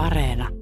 Areena.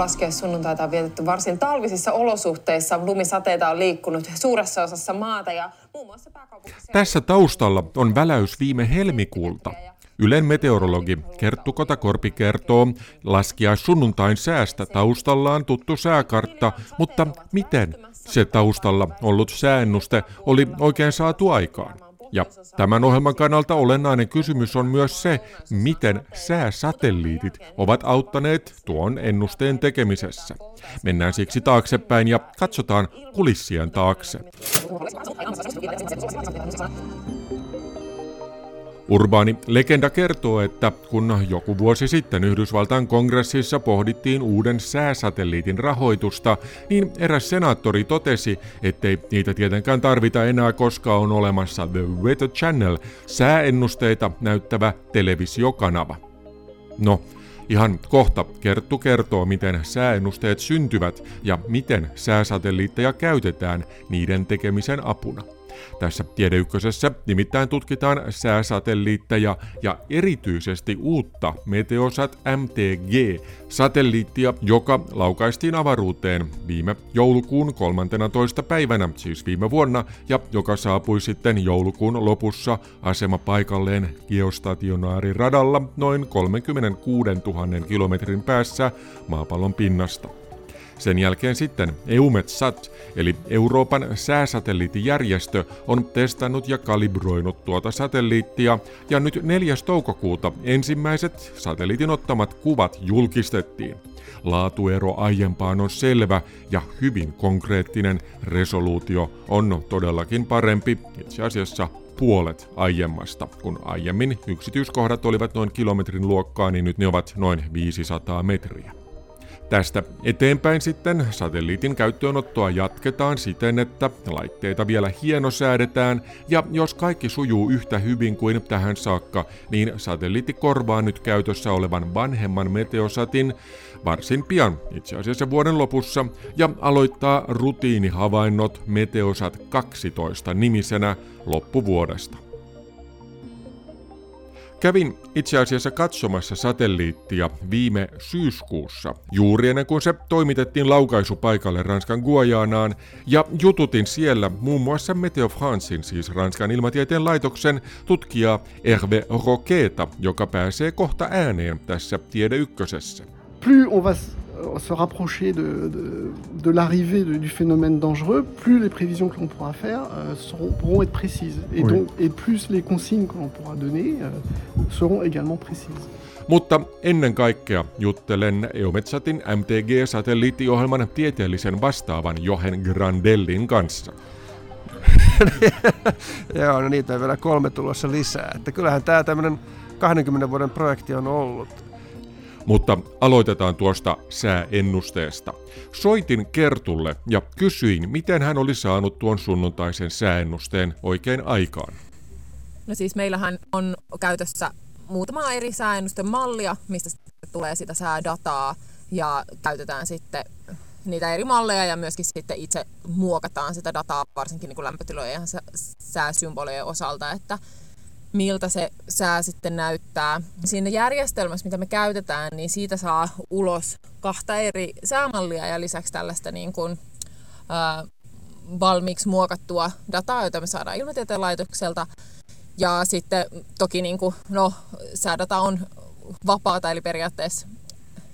Laskiaissunnuntaita on vietetty varsin talvisissa olosuhteissa. Lumisateita on liikkunut suuressa osassa maata ja muun muassa pääkaupunkissa... Tässä taustalla on väläys viime helmikuulta. Ylen meteorologi Kerttu Kotakorpi kertoo laskia sunnuntain säästä taustallaan tuttu sääkartta, mutta miten se taustalla ollut sääennuste oli oikein saatu aikaan? Ja tämän ohjelman kannalta olennainen kysymys on myös se, miten sääsatelliitit ovat auttaneet tuon ennusteen tekemisessä. Mennään siksi taaksepäin ja katsotaan kulissien taakse. Urbaani legenda kertoo, että kun joku vuosi sitten Yhdysvaltain kongressissa pohdittiin uuden sääsatelliitin rahoitusta, niin eräs senaattori totesi, ettei niitä tietenkään tarvita enää, koska on olemassa The Weather Channel, sääennusteita näyttävä televisiokanava. No, Ihan kohta Kerttu kertoo, miten sääennusteet syntyvät ja miten sääsatelliitteja käytetään niiden tekemisen apuna. Tässä Tiedeykkösessä nimittäin tutkitaan sääsatelliitteja ja erityisesti uutta Meteosat MTG-satelliittia, joka laukaistiin avaruuteen viime joulukuun 13. päivänä, siis viime vuonna, ja joka saapui sitten joulukuun lopussa asemapaikalleen geostationaariradalla noin 36 000 kilometrin päässä maapallon pinnasta. Sen jälkeen sitten EUMETSAT, eli Euroopan sääsatelliittijärjestö, on testannut ja kalibroinut tuota satelliittia, ja nyt 4. toukokuuta ensimmäiset satelliitin ottamat kuvat julkistettiin. Laatuero aiempaan on selvä ja hyvin konkreettinen. Resoluutio on todellakin parempi, itse asiassa puolet aiemmasta. Kun aiemmin yksityiskohdat olivat noin kilometrin luokkaa, niin nyt ne ovat noin 500 metriä. Tästä eteenpäin sitten satelliitin käyttöönottoa jatketaan siten, että laitteita vielä hienosäädetään ja jos kaikki sujuu yhtä hyvin kuin tähän saakka, niin satelliitti korvaa nyt käytössä olevan vanhemman Meteosatin varsin pian, itse asiassa vuoden lopussa, ja aloittaa rutiinihavainnot Meteosat 12 nimisenä loppuvuodesta. Kävin itse asiassa katsomassa satelliittia viime syyskuussa, juuri ennen kuin se toimitettiin laukaisupaikalle Ranskan Guajanaan, ja jututin siellä muun muassa Meteo Francein, siis Ranskan ilmatieteen laitoksen, tutkijaa Hervé Roqueta, joka pääsee kohta ääneen tässä Tiede Ykkösessä. Plus on va se rapprocher de, de, de l'arrivée du phénomène dangereux, plus les prévisions que l'on pourra faire euh, seront, pourront être précises. Et, oui. donc, et plus les consignes que l'on pourra donner euh, seront également précises. Mutta ennen kaikkea juttelen EUMETSATin MTG-satelliittiohjelman tieteellisen vastaavan Johen Grandellin kanssa. Joo, no niitä on vielä kolme tulossa lisää. Että kyllähän tämä tämmöinen 20 vuoden projekti on ollut. Mutta aloitetaan tuosta sääennusteesta. Soitin Kertulle ja kysyin, miten hän oli saanut tuon sunnuntaisen sääennusteen oikein aikaan. No siis meillähän on käytössä muutama eri sääennustemallia, mistä tulee sitä säädataa ja käytetään sitten niitä eri malleja ja myöskin sitten itse muokataan sitä dataa varsinkin niin kuin lämpötilojen ja sääsymbolien osalta, että miltä se sää sitten näyttää. Siinä järjestelmässä, mitä me käytetään, niin siitä saa ulos kahta eri säämallia ja lisäksi tällaista niin kuin, ää, valmiiksi muokattua dataa, jota me saadaan ilmatieteen laitokselta. Ja sitten toki niin kuin, no, säädata on vapaata, eli periaatteessa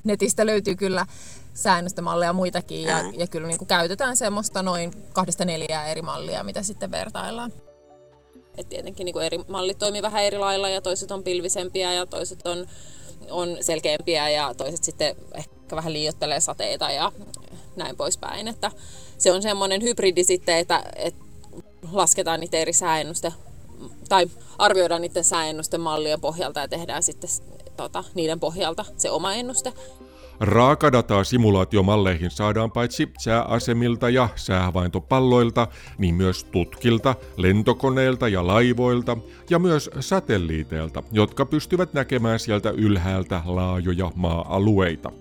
netistä löytyy kyllä säännöstömalleja muitakin, ja, ja kyllä niin kuin käytetään semmoista noin kahdesta neljää eri mallia, mitä sitten vertaillaan. Et tietenkin niin eri mallit toimii vähän eri lailla ja toiset on pilvisempiä ja toiset on, on selkeämpiä ja toiset sitten ehkä vähän liiottelee sateita ja näin poispäin. Että se on semmoinen hybridi sitten, että, että lasketaan niitä eri sääennuste tai arvioidaan niiden sääennusten mallien pohjalta ja tehdään sitten tota, niiden pohjalta se oma ennuste. Raakadataa simulaatiomalleihin saadaan paitsi sääasemilta ja säähavaintopalloilta, niin myös tutkilta, lentokoneilta ja laivoilta ja myös satelliiteilta, jotka pystyvät näkemään sieltä ylhäältä laajoja maa-alueita.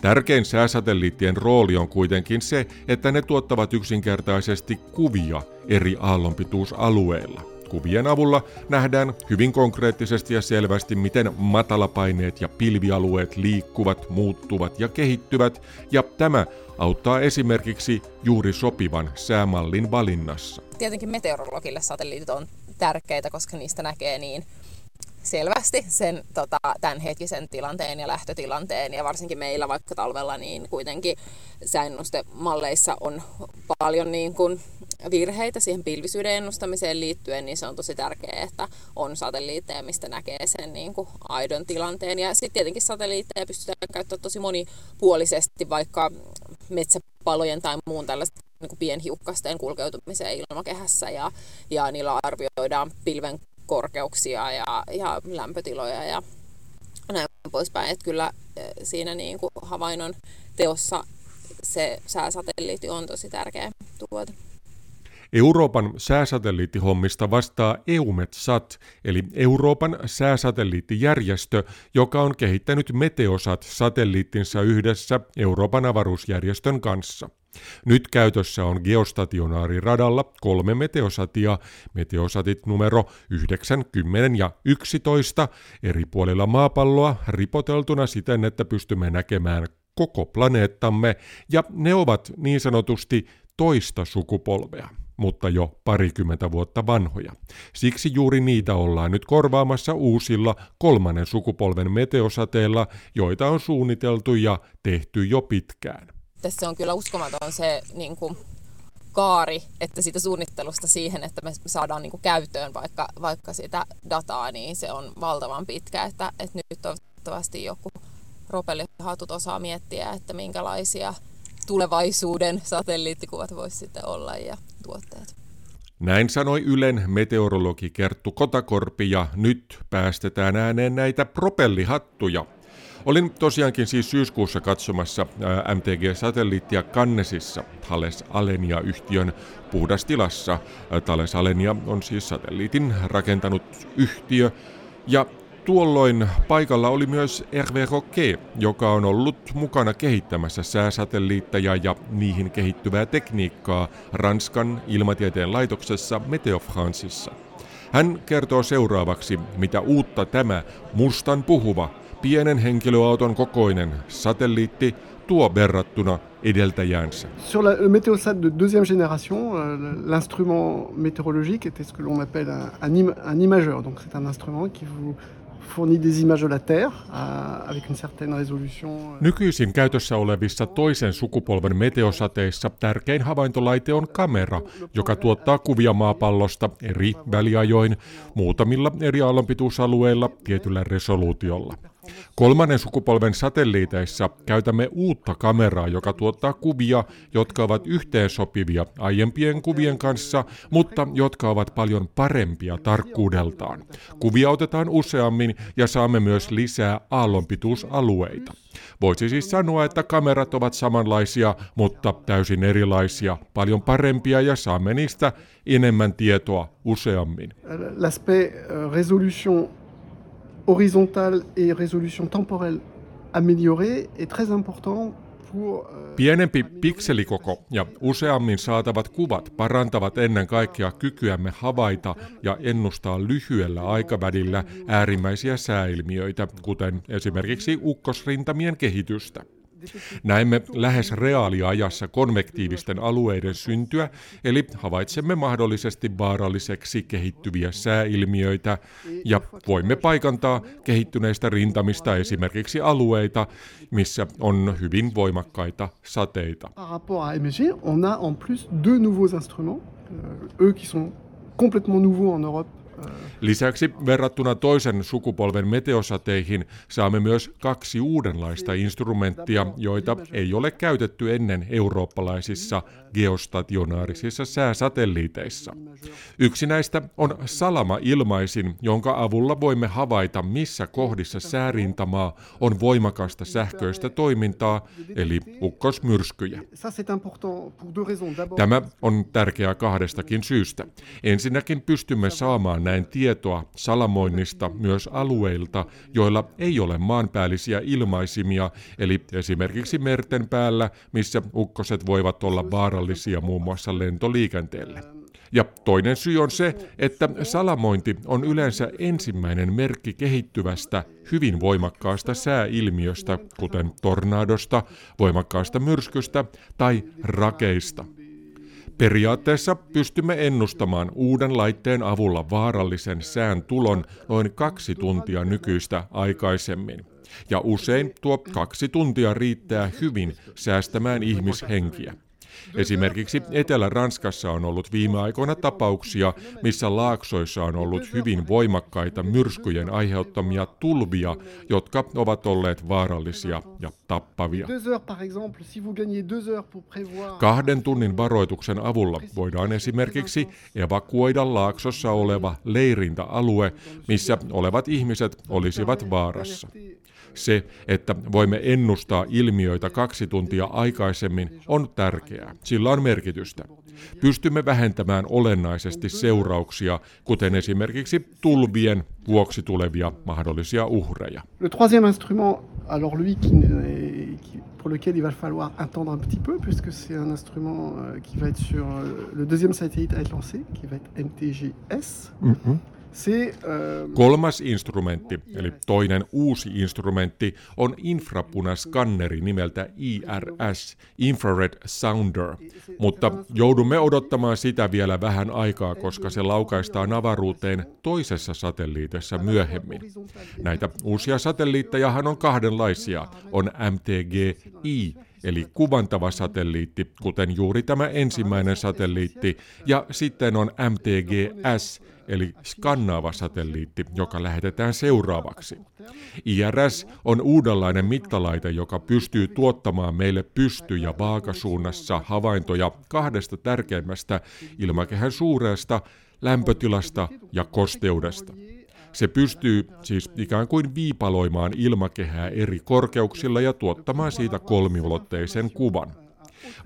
Tärkein sääsatelliittien rooli on kuitenkin se, että ne tuottavat yksinkertaisesti kuvia eri aallonpituusalueilla. Kuvien avulla nähdään hyvin konkreettisesti ja selvästi, miten matalapaineet ja pilvialueet liikkuvat, muuttuvat ja kehittyvät, ja tämä auttaa esimerkiksi juuri sopivan säämallin valinnassa. Tietenkin meteorologille satelliitit on tärkeitä, koska niistä näkee niin selvästi sen tota, tämänhetkisen tilanteen ja lähtötilanteen. Ja varsinkin meillä vaikka talvella, niin kuitenkin sääennustemalleissa on paljon niin kuin virheitä siihen pilvisyyden ennustamiseen liittyen, niin se on tosi tärkeää, että on satelliitteja, mistä näkee sen niin kuin aidon tilanteen. Ja sitten tietenkin satelliitteja pystytään käyttämään tosi monipuolisesti, vaikka metsäpalojen tai muun tällaista niin kuin pienhiukkasten kulkeutumiseen ilmakehässä ja, ja niillä arvioidaan pilven korkeuksia ja, ja lämpötiloja ja näin poispäin. Että kyllä eh, siinä niin kuin havainnon teossa se sääsatelliitti on tosi tärkeä tuote. Euroopan sääsatelliittihommista vastaa EUMETSAT, eli Euroopan sääsatelliittijärjestö, joka on kehittänyt Meteosat-satelliittinsa yhdessä Euroopan avaruusjärjestön kanssa. Nyt käytössä on geostationaariradalla kolme meteosatia, meteosatit numero 9, 10 ja 11, eri puolilla maapalloa ripoteltuna siten, että pystymme näkemään koko planeettamme, ja ne ovat niin sanotusti toista sukupolvea mutta jo parikymmentä vuotta vanhoja. Siksi juuri niitä ollaan nyt korvaamassa uusilla kolmannen sukupolven meteosateilla, joita on suunniteltu ja tehty jo pitkään. Tässä on kyllä uskomaton se niin kuin, kaari, että siitä suunnittelusta siihen, että me saadaan niin kuin, käyttöön vaikka, vaikka sitä dataa, niin se on valtavan pitkä, että, että nyt toivottavasti joku propellihatut osaa miettiä, että minkälaisia tulevaisuuden satelliittikuvat voisi sitten olla ja tuotteet. Näin sanoi Ylen meteorologi Kerttu Kotakorpi ja nyt päästetään ääneen näitä propellihattuja. Olin tosiaankin siis syyskuussa katsomassa MTG-satelliittia Kannesissa Thales Alenia-yhtiön puhdastilassa. Thales Alenia on siis satelliitin rakentanut yhtiö ja Tuolloin paikalla oli myös Hervé Roquet, joka on ollut mukana kehittämässä sääsatelliitteja ja niihin kehittyvää tekniikkaa Ranskan ilmatieteen laitoksessa Meteo Franceissa. Hän kertoo seuraavaksi, mitä uutta tämä mustan puhuva, pienen henkilöauton kokoinen satelliitti tuo verrattuna edeltäjäänsä. Sur la, météosat de deuxième génération, euh, l'instrument météorologique était ce que l'on appelle un, un imageur. Donc c'est un instrument qui vous fournit des images de la Terre avec une certaine résolution. Euh. Nykyisin käytössä olevissa toisen sukupolven meteosateissa tärkein havaintolaite on kamera, joka tuottaa kuvia maapallosta eri väliajoin muutamilla eri aallonpituusalueilla tietyllä resoluutiolla. Kolmannen sukupolven satelliiteissa käytämme uutta kameraa, joka tuottaa kuvia, jotka ovat yhteensopivia aiempien kuvien kanssa, mutta jotka ovat paljon parempia tarkkuudeltaan. Kuvia otetaan useammin ja saamme myös lisää aallonpituusalueita. Voisi siis sanoa, että kamerat ovat samanlaisia, mutta täysin erilaisia, paljon parempia ja saamme niistä enemmän tietoa useammin. L'aspect euh, résolution horizontale et résolution temporelle améliorée est très important euh, Pienempi pikselikoko ja useammin saatavat kuvat parantavat ennen kaikkea kykyämme havaita ja ennustaa lyhyellä aikavälillä äärimmäisiä sääilmiöitä, kuten esimerkiksi ukkosrintamien kehitystä. Näemme lähes reaaliajassa konvektiivisten alueiden syntyä, eli havaitsemme mahdollisesti vaaralliseksi kehittyviä sääilmiöitä ja voimme paikantaa kehittyneistä rintamista esimerkiksi alueita, missä on hyvin voimakkaita sateita. On a en plus deux nouveaux instruments, euh, eux qui sont complètement nouveaux en Europe Lisäksi verrattuna toisen sukupolven meteosateihin saamme myös kaksi uudenlaista instrumenttia, joita ei ole käytetty ennen eurooppalaisissa geostationaarisissa sääsatelliiteissa. Yksi näistä on salama-ilmaisin, jonka avulla voimme havaita, missä kohdissa säärintamaa on voimakasta sähköistä toimintaa, eli ukkosmyrskyjä. Tämä on tärkeää kahdestakin syystä. Ensinnäkin pystymme saamaan näin tietoa salamoinnista myös alueilta, joilla ei ole maanpäällisiä ilmaisimia, eli esimerkiksi merten päällä, missä ukkoset voivat olla vaarallisia muun muassa lentoliikenteelle. Ja toinen syy on se, että salamointi on yleensä ensimmäinen merkki kehittyvästä, hyvin voimakkaasta sääilmiöstä, kuten tornadosta, voimakkaasta myrskystä tai rakeista. Periaatteessa pystymme ennustamaan uuden laitteen avulla vaarallisen sään tulon noin kaksi tuntia nykyistä aikaisemmin. Ja usein tuo kaksi tuntia riittää hyvin säästämään ihmishenkiä. Esimerkiksi Etelä-Ranskassa on ollut viime aikoina tapauksia, missä laaksoissa on ollut hyvin voimakkaita myrskyjen aiheuttamia tulvia, jotka ovat olleet vaarallisia ja tappavia. Kahden tunnin varoituksen avulla voidaan esimerkiksi evakuoida laaksossa oleva leirintäalue, missä olevat ihmiset olisivat vaarassa. Se, että voimme ennustaa ilmiöitä kaksi tuntia aikaisemmin, on tärkeää. Sillä on merkitystä. Pystymme vähentämään olennaisesti seurauksia, kuten esimerkiksi tulvien vuoksi tulevia mahdollisia uhreja. Le troisième instrument, alors lui qui, qui, pour lequel il va falloir attendre un petit peu, puisque c'est un instrument euh, qui va être sur euh, le deuxième satellite à être lancé, qui va être MTGS. Mm-hmm. Ähm, Kolmas instrumentti, eli toinen uusi instrumentti, on infrapunaskanneri nimeltä IRS, Infrared Sounder, mutta joudumme odottamaan sitä vielä vähän aikaa, koska se laukaistaan avaruuteen toisessa satelliitessa myöhemmin. Näitä uusia satelliittejahan on kahdenlaisia, on MTG-I, eli kuvantava satelliitti, kuten juuri tämä ensimmäinen satelliitti, ja sitten on MTG-S, eli skannaava satelliitti, joka lähetetään seuraavaksi. IRS on uudenlainen mittalaite, joka pystyy tuottamaan meille pysty- ja vaakasuunnassa havaintoja kahdesta tärkeimmästä ilmakehän suureesta lämpötilasta ja kosteudesta. Se pystyy siis ikään kuin viipaloimaan ilmakehää eri korkeuksilla ja tuottamaan siitä kolmiulotteisen kuvan.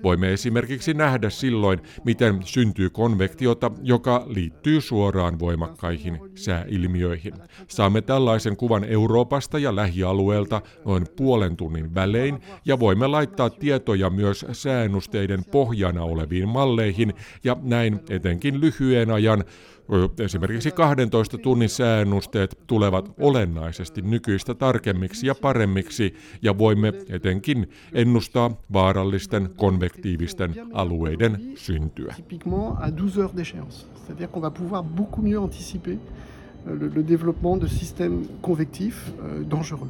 Voimme esimerkiksi nähdä silloin, miten syntyy konvektiota, joka liittyy suoraan voimakkaihin sääilmiöihin. Saamme tällaisen kuvan Euroopasta ja lähialueelta noin puolen tunnin välein ja voimme laittaa tietoja myös sääennusteiden pohjana oleviin malleihin ja näin etenkin lyhyen ajan Esimerkiksi 12 tunnin sääennusteet tulevat olennaisesti nykyistä tarkemmiksi ja paremmiksi ja voimme etenkin ennustaa vaarallisten konvektiivisten alueiden syntyä. Euh, le, le développement de systèmes convectifs euh, dangereux.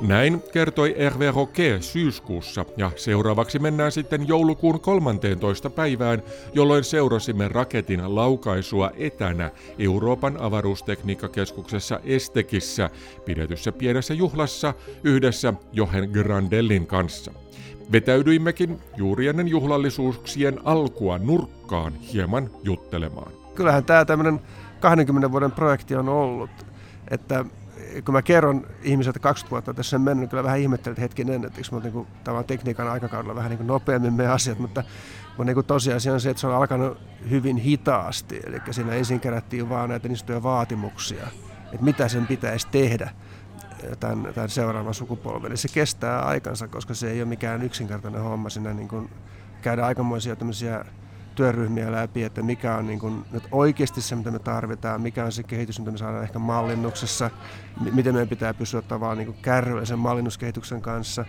Näin kertoi Hervé Roque syyskuussa ja seuraavaksi mennään sitten joulukuun 13. päivään, jolloin seurasimme raketin laukaisua etänä Euroopan avaruustekniikkakeskuksessa Estekissä pidetyssä pienessä juhlassa yhdessä Johen Grandellin kanssa. Vetäydyimmekin juuri ennen juhlallisuuksien alkua nurkkaan hieman juttelemaan. Kyllähän tämä tämmöinen 20 vuoden projekti on ollut, että kun mä kerron ihmiset 20 vuotta tässä mennyt, niin kyllä vähän ihmettelin, että hetkinen, että eikö niin kuin, tekniikan aikakaudella vähän niin nopeammin me asiat, mutta, mutta niin tosiasia on se, että se on alkanut hyvin hitaasti. Eli siinä ensin kerättiin vaan näitä niin vaatimuksia, että mitä sen pitäisi tehdä tämän, tämän seuraavan sukupolven. Eli se kestää aikansa, koska se ei ole mikään yksinkertainen homma. Siinä niin kuin käydä aikamoisia tämmöisiä työryhmiä läpi, että mikä on niin kuin nyt oikeasti se, mitä me tarvitaan, mikä on se kehitys, mitä me saadaan ehkä mallinnuksessa, miten meidän pitää pysyä tavallaan niin kärryillä sen mallinnuskehityksen kanssa.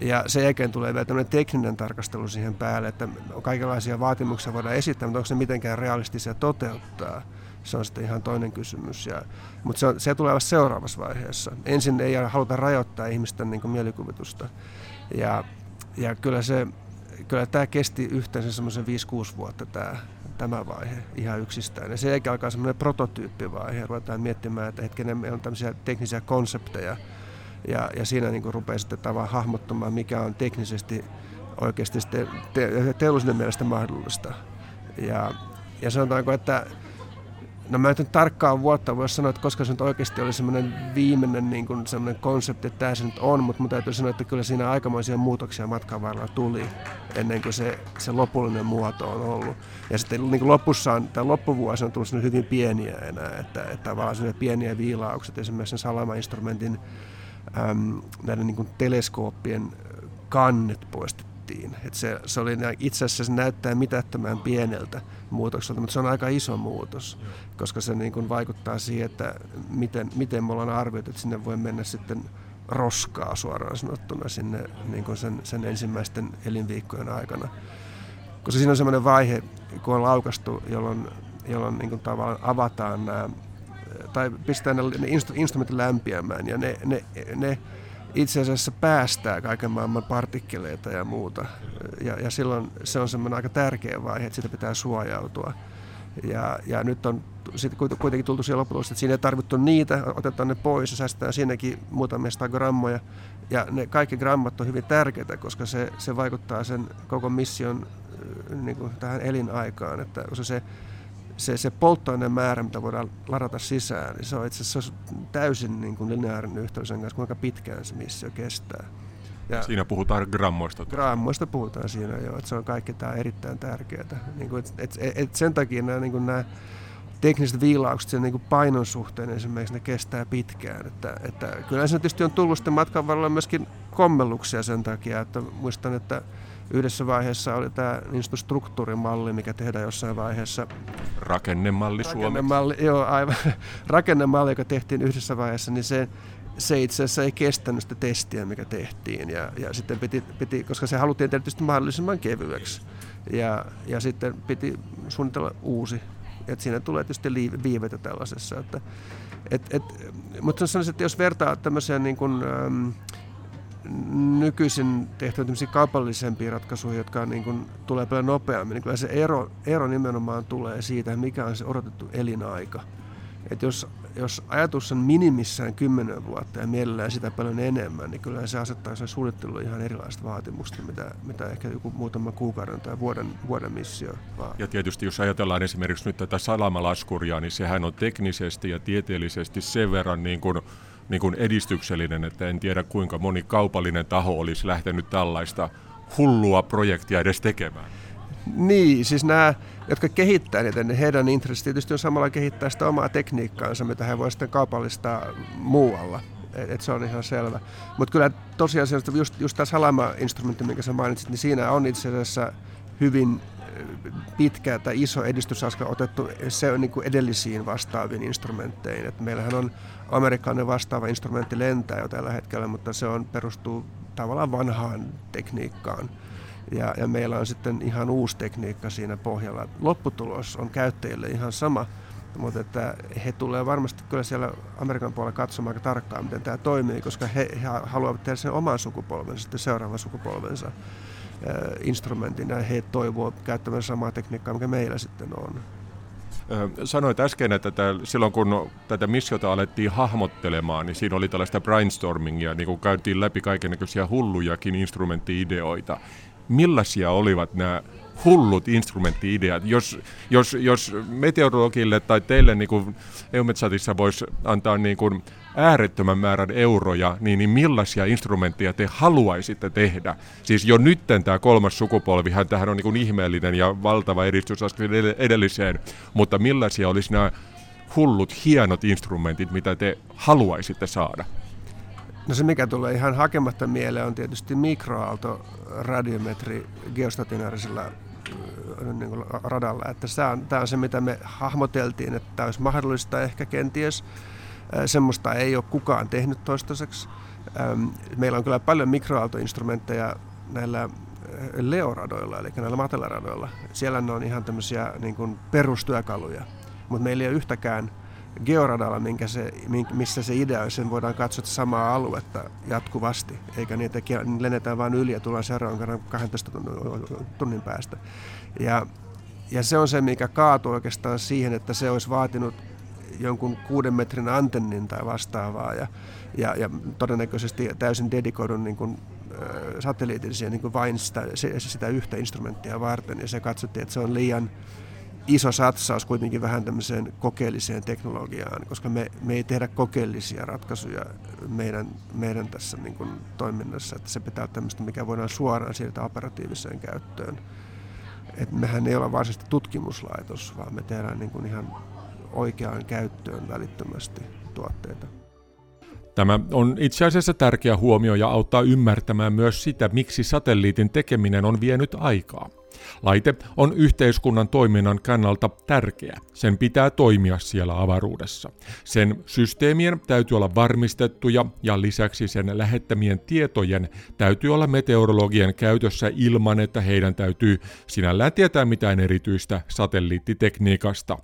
Ja sen jälkeen tulee vielä tämmöinen tekninen tarkastelu siihen päälle, että kaikenlaisia vaatimuksia voidaan esittää, mutta onko se mitenkään realistisia toteuttaa. Se on sitten ihan toinen kysymys. Ja, mutta se, on, se tulee vasta seuraavassa vaiheessa. Ensin ei haluta rajoittaa ihmisten niin mielikuvitusta. Ja, ja kyllä se kyllä tämä kesti yhteensä semmoisen 5-6 vuotta tämä, tämä vaihe ihan yksistään. Ja sen jälkeen alkaa semmoinen prototyyppivaihe, ruvetaan miettimään, että hetkinen, meillä on tämmöisiä teknisiä konsepteja, ja, ja siinä niin rupeaa sitten tavallaan hahmottamaan, mikä on teknisesti oikeasti sitten te- teollisuuden mielestä mahdollista. Ja, ja sanotaanko, että No mä en tarkkaan vuotta voi sanoa, että koska se nyt oikeasti oli semmoinen viimeinen niin kuin semmoinen konsepti, että tämä se nyt on, mutta mun täytyy sanoa, että kyllä siinä aikamoisia muutoksia matkan varrella tuli ennen kuin se, se lopullinen muoto on ollut. Ja sitten niin kuin lopussaan, tai loppuvuosi on tullut hyvin pieniä enää, että, että tavallaan pieniä viilaukset, esimerkiksi sen salama-instrumentin äm, näiden niin kuin teleskooppien kannet poistettiin. Et se, se oli, itse asiassa se näyttää mitättömän pieneltä muutokselta, mutta se on aika iso muutos, koska se niin kuin vaikuttaa siihen, että miten, miten me ollaan arvioitu, että sinne voi mennä sitten roskaa suoraan sanottuna sinne niin kuin sen, sen ensimmäisten elinviikkojen aikana. Koska siinä on semmoinen vaihe, kun on laukastu, jolloin, jolloin niin kuin tavallaan avataan nämä, tai pistää ne, ne instrumentit lämpiämään ja ne, ne, ne itse asiassa päästää kaiken maailman partikkeleita ja muuta. Ja, ja silloin se on semmoinen aika tärkeä vaihe, että siitä pitää suojautua. Ja, ja nyt on sitten kuitenkin tultu siihen lopputulokseen, että siinä ei tarvittu niitä, otetaan ne pois ja säästetään siinäkin muutamia sata grammoja. Ja ne kaikki grammat on hyvin tärkeitä, koska se, se vaikuttaa sen koko mission niin kuin tähän elinaikaan. Että se, se se, se polttoaineen määrä, mitä voidaan ladata sisään, niin se on itse asiassa täysin niin kuin lineaarinen yhteys sen kanssa, kuinka pitkään se missio kestää. Ja siinä puhutaan grammoista. Grammoista puhutaan siinä jo, että se on kaikki tämä erittäin tärkeää. Niin kuin, et, et, et sen takia nämä, niin kuin nämä tekniset viilaukset sen niin kuin painon suhteen esimerkiksi ne kestää pitkään. Että, että kyllä se tietysti on tullut sitten matkan varrella myöskin kommelluksia sen takia, että muistan, että Yhdessä vaiheessa oli tämä niin struktuurimalli, mikä tehdään jossain vaiheessa. Rakennemalli Suomessa. Rakennemalli, joo, aivan. Rakennemalli, joka tehtiin yhdessä vaiheessa, niin se, se itse asiassa ei kestänyt sitä testiä, mikä tehtiin. Ja, ja sitten piti, piti, koska se haluttiin tietysti mahdollisimman kevyeksi. Ja, ja sitten piti suunnitella uusi. Et siinä tulee tietysti viiveitä tällaisessa. Että, et, et, mutta sanoisin, että jos vertaa tämmöisiä niin kuin, ähm, nykyisin tehty kaupallisempia ratkaisuja, jotka niin kuin tulee paljon nopeammin, niin kyllä se ero, ero nimenomaan tulee siitä, mikä on se odotettu elinaika. Et jos, jos ajatus on minimissään 10 vuotta ja mielellään sitä paljon enemmän, niin kyllä se asettaa sen suunnitteluun ihan erilaiset vaatimukset, mitä, mitä ehkä joku muutama kuukauden tai vuoden, vuoden missio vaatii. Ja tietysti jos ajatellaan esimerkiksi nyt tätä salamalaskuria, niin sehän on teknisesti ja tieteellisesti sen verran niin kuin niin kuin edistyksellinen, että en tiedä kuinka moni kaupallinen taho olisi lähtenyt tällaista hullua projektia edes tekemään. Niin, siis nämä, jotka kehittää niitä, niin heidän intressi tietysti on samalla kehittää sitä omaa tekniikkaansa, mitä he voivat sitten kaupallistaa muualla. Et, et se on ihan selvä. Mutta kyllä tosiasiassa just, just tämä Salama-instrumentti, minkä sä mainitsit, niin siinä on itse asiassa hyvin pitkä tai iso edistysaskel otettu se on niin kuin edellisiin vastaaviin instrumentteihin. Et meillähän on amerikkalainen vastaava instrumentti lentää jo tällä hetkellä, mutta se on, perustuu tavallaan vanhaan tekniikkaan. Ja, ja meillä on sitten ihan uusi tekniikka siinä pohjalla. Lopputulos on käyttäjille ihan sama, mutta että he tulee varmasti kyllä siellä Amerikan puolella katsomaan aika tarkkaan, miten tämä toimii, koska he, he haluavat tehdä sen oman sukupolvensa, sitten seuraavan sukupolvensa instrumentin ja he toivovat käyttämään samaa tekniikkaa, mikä meillä sitten on. Sanoit äsken, että tämä, silloin kun tätä missiota alettiin hahmottelemaan, niin siinä oli tällaista brainstormingia, niin kun käytiin läpi kaikenlaisia hullujakin instrumentti-ideoita. Millaisia olivat nämä hullut instrumentti-ideat? Jos, jos, jos meteorologille tai teille niin kuin Eumetsatissa voisi antaa niin kuin äärettömän määrän euroja, niin, niin millaisia instrumentteja te haluaisitte tehdä? Siis jo nytten tämä kolmas sukupolvihan tähän on niin kuin ihmeellinen ja valtava edistysaskel edelliseen, mutta millaisia olisi nämä hullut, hienot instrumentit, mitä te haluaisitte saada? No se mikä tulee ihan hakematta mieleen on tietysti mikroaalto radiometri geostationaarisella niin kuin radalla. Että tämä on, tämä on se, mitä me hahmoteltiin, että olisi mahdollista ehkä kenties Semmoista ei ole kukaan tehnyt toistaiseksi. Meillä on kyllä paljon mikroaaltoinstrumentteja näillä leoradoilla, eli näillä matelaradoilla. Siellä ne on ihan tämmöisiä niin kuin perustyökaluja, mutta meillä ei ole yhtäkään georadalla, minkä se, missä se idea on, sen voidaan katsoa samaa aluetta jatkuvasti, eikä niitä lennetään vain yli ja tullaan seuraavan kerran 12 tunnin päästä. Ja, ja se on se, mikä kaatuu oikeastaan siihen, että se olisi vaatinut jonkun kuuden metrin antennin tai vastaavaa ja, ja, ja todennäköisesti täysin dedikoidun niin kuin, satelliitin siihen niin kuin vain sitä, sitä yhtä instrumenttia varten ja se katsottiin, että se on liian iso satsaus kuitenkin vähän tämmöiseen kokeelliseen teknologiaan, koska me, me ei tehdä kokeellisia ratkaisuja meidän, meidän tässä niin kuin toiminnassa, että se pitää olla tämmöistä, mikä voidaan suoraan siirtää operatiiviseen käyttöön. Et mehän ei ole varsinaisesti tutkimuslaitos, vaan me tehdään niin kuin ihan oikeaan käyttöön välittömästi tuotteita. Tämä on itse asiassa tärkeä huomio ja auttaa ymmärtämään myös sitä, miksi satelliitin tekeminen on vienyt aikaa. Laite on yhteiskunnan toiminnan kannalta tärkeä. Sen pitää toimia siellä avaruudessa. Sen systeemien täytyy olla varmistettuja ja lisäksi sen lähettämien tietojen täytyy olla meteorologien käytössä ilman, että heidän täytyy sinällään tietää mitään erityistä satelliittitekniikasta.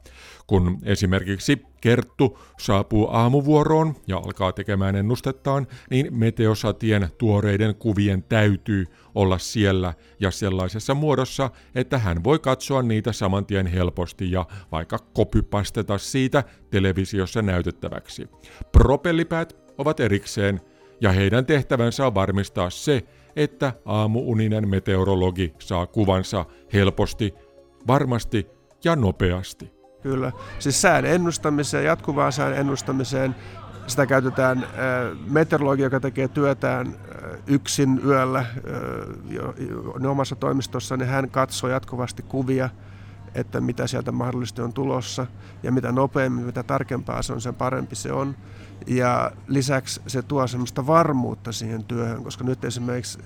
Kun esimerkiksi Kerttu saapuu aamuvuoroon ja alkaa tekemään ennustettaan, niin meteosatien tuoreiden kuvien täytyy olla siellä ja sellaisessa muodossa, että hän voi katsoa niitä saman tien helposti ja vaikka kopypasteta siitä televisiossa näytettäväksi. Propellipäät ovat erikseen ja heidän tehtävänsä on varmistaa se, että aamuuninen meteorologi saa kuvansa helposti, varmasti ja nopeasti. Kyllä. Siis sään ennustamiseen, jatkuvaan sään ennustamiseen, sitä käytetään äh, meteorologi, joka tekee työtään äh, yksin yöllä äh, jo, jo, omassa toimistossa, niin hän katsoo jatkuvasti kuvia, että mitä sieltä mahdollisesti on tulossa. Ja mitä nopeammin, mitä tarkempaa se on, sen parempi se on. Ja lisäksi se tuo semmoista varmuutta siihen työhön, koska nyt esimerkiksi,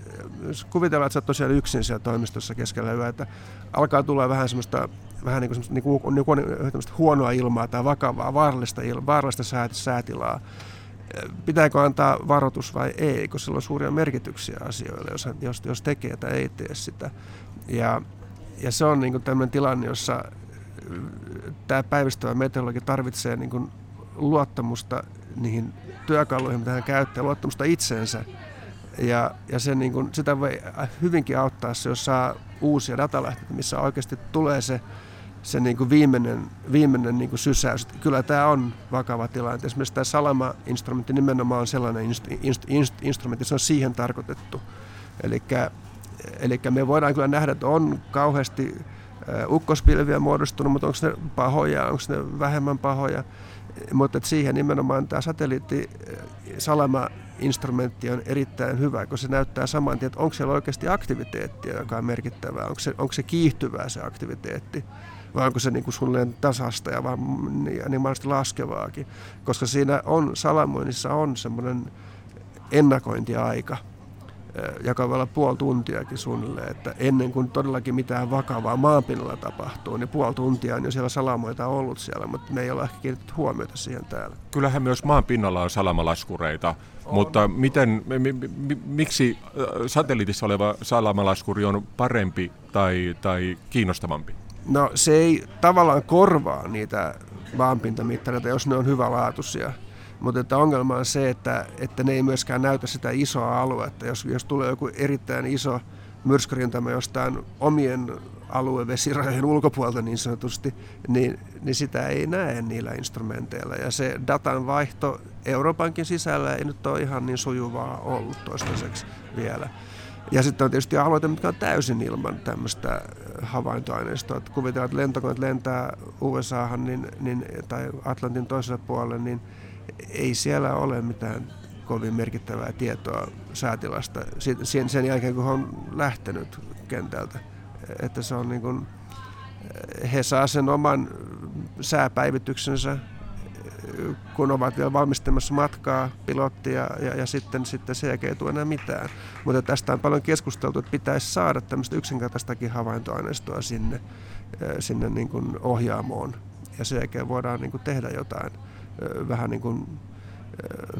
jos kuvitellaan, että sä oot tosiaan yksin siellä toimistossa keskellä yötä, alkaa tulla vähän semmoista vähän niin kuin, niin kuin, niin kuin huonoa ilmaa tai vakavaa, vaarallista, il, vaarallista sää, säätilaa. Pitääkö antaa varoitus vai ei, koska sillä on suuria merkityksiä asioille, jos, jos, jos tekee tai ei tee sitä. Ja, ja se on niin kuin tämmöinen tilanne, jossa tämä päivystävä meteorologi tarvitsee niin kuin luottamusta niihin työkaluihin, mitä hän käyttää, luottamusta itseensä. Ja, ja se, niin kuin, sitä voi hyvinkin auttaa se, jos saa uusia datalähteitä, missä oikeasti tulee se se niin kuin viimeinen, viimeinen niin kuin sysäys. Kyllä tämä on vakava tilanne. Esimerkiksi tämä Salama-instrumentti nimenomaan on sellainen inst, inst, inst, instrumentti, se on siihen tarkoitettu. Eli me voidaan kyllä nähdä, että on kauheasti ukkospilviä muodostunut, mutta onko ne pahoja, onko ne vähemmän pahoja. Mutta siihen nimenomaan tämä satelliitti Salama-instrumentti on erittäin hyvä, kun se näyttää saman tien, että onko siellä oikeasti aktiviteettia, joka on merkittävää, onko se, onko se kiihtyvää se aktiviteetti vai onko se niin kuin suunnilleen tasasta ja vaan niin, niin mahdollisesti laskevaakin. Koska siinä on, salamoinnissa on semmoinen ennakointiaika, joka voi olla puoli tuntiakin suunnilleen, että ennen kuin todellakin mitään vakavaa maanpinnalla tapahtuu, niin puoli tuntia on jo siellä salamoita ollut siellä, mutta me ei ole ehkä kiinnitetty huomiota siihen täällä. Kyllähän myös maan pinnalla on salamalaskureita, on. mutta miten, mi, mi, miksi satelliitissa oleva salamalaskuri on parempi tai, tai kiinnostavampi? No se ei tavallaan korvaa niitä maanpintamittareita, jos ne on hyvälaatuisia. Mutta että ongelma on se, että, että ne ei myöskään näytä sitä isoa aluetta. Jos, jos tulee joku erittäin iso myrskyrintama jostain omien aluevesirajojen ulkopuolelta niin sanotusti, niin, niin sitä ei näe niillä instrumenteilla. Ja se datan vaihto Euroopankin sisällä ei nyt ole ihan niin sujuvaa ollut toistaiseksi vielä. Ja sitten on tietysti alueita, mitkä on täysin ilman tämmöistä havaintoaineistoa. Että kuvitellaan, että lentokoneet lentää USAhan niin, niin, tai Atlantin toiselle puolelle, niin ei siellä ole mitään kovin merkittävää tietoa säätilasta sen, sen jälkeen, kun on lähtenyt kentältä. Että se on niin kuin, he saa sen oman sääpäivityksensä kun ovat vielä valmistamassa matkaa, pilottia ja, ja sitten, sitten se ei tule enää mitään. Mutta tästä on paljon keskusteltu, että pitäisi saada tämmöistä yksinkertaistakin havaintoaineistoa sinne, sinne niin kuin ohjaamoon ja sen jälkeen voidaan niin kuin tehdä jotain vähän niin kuin,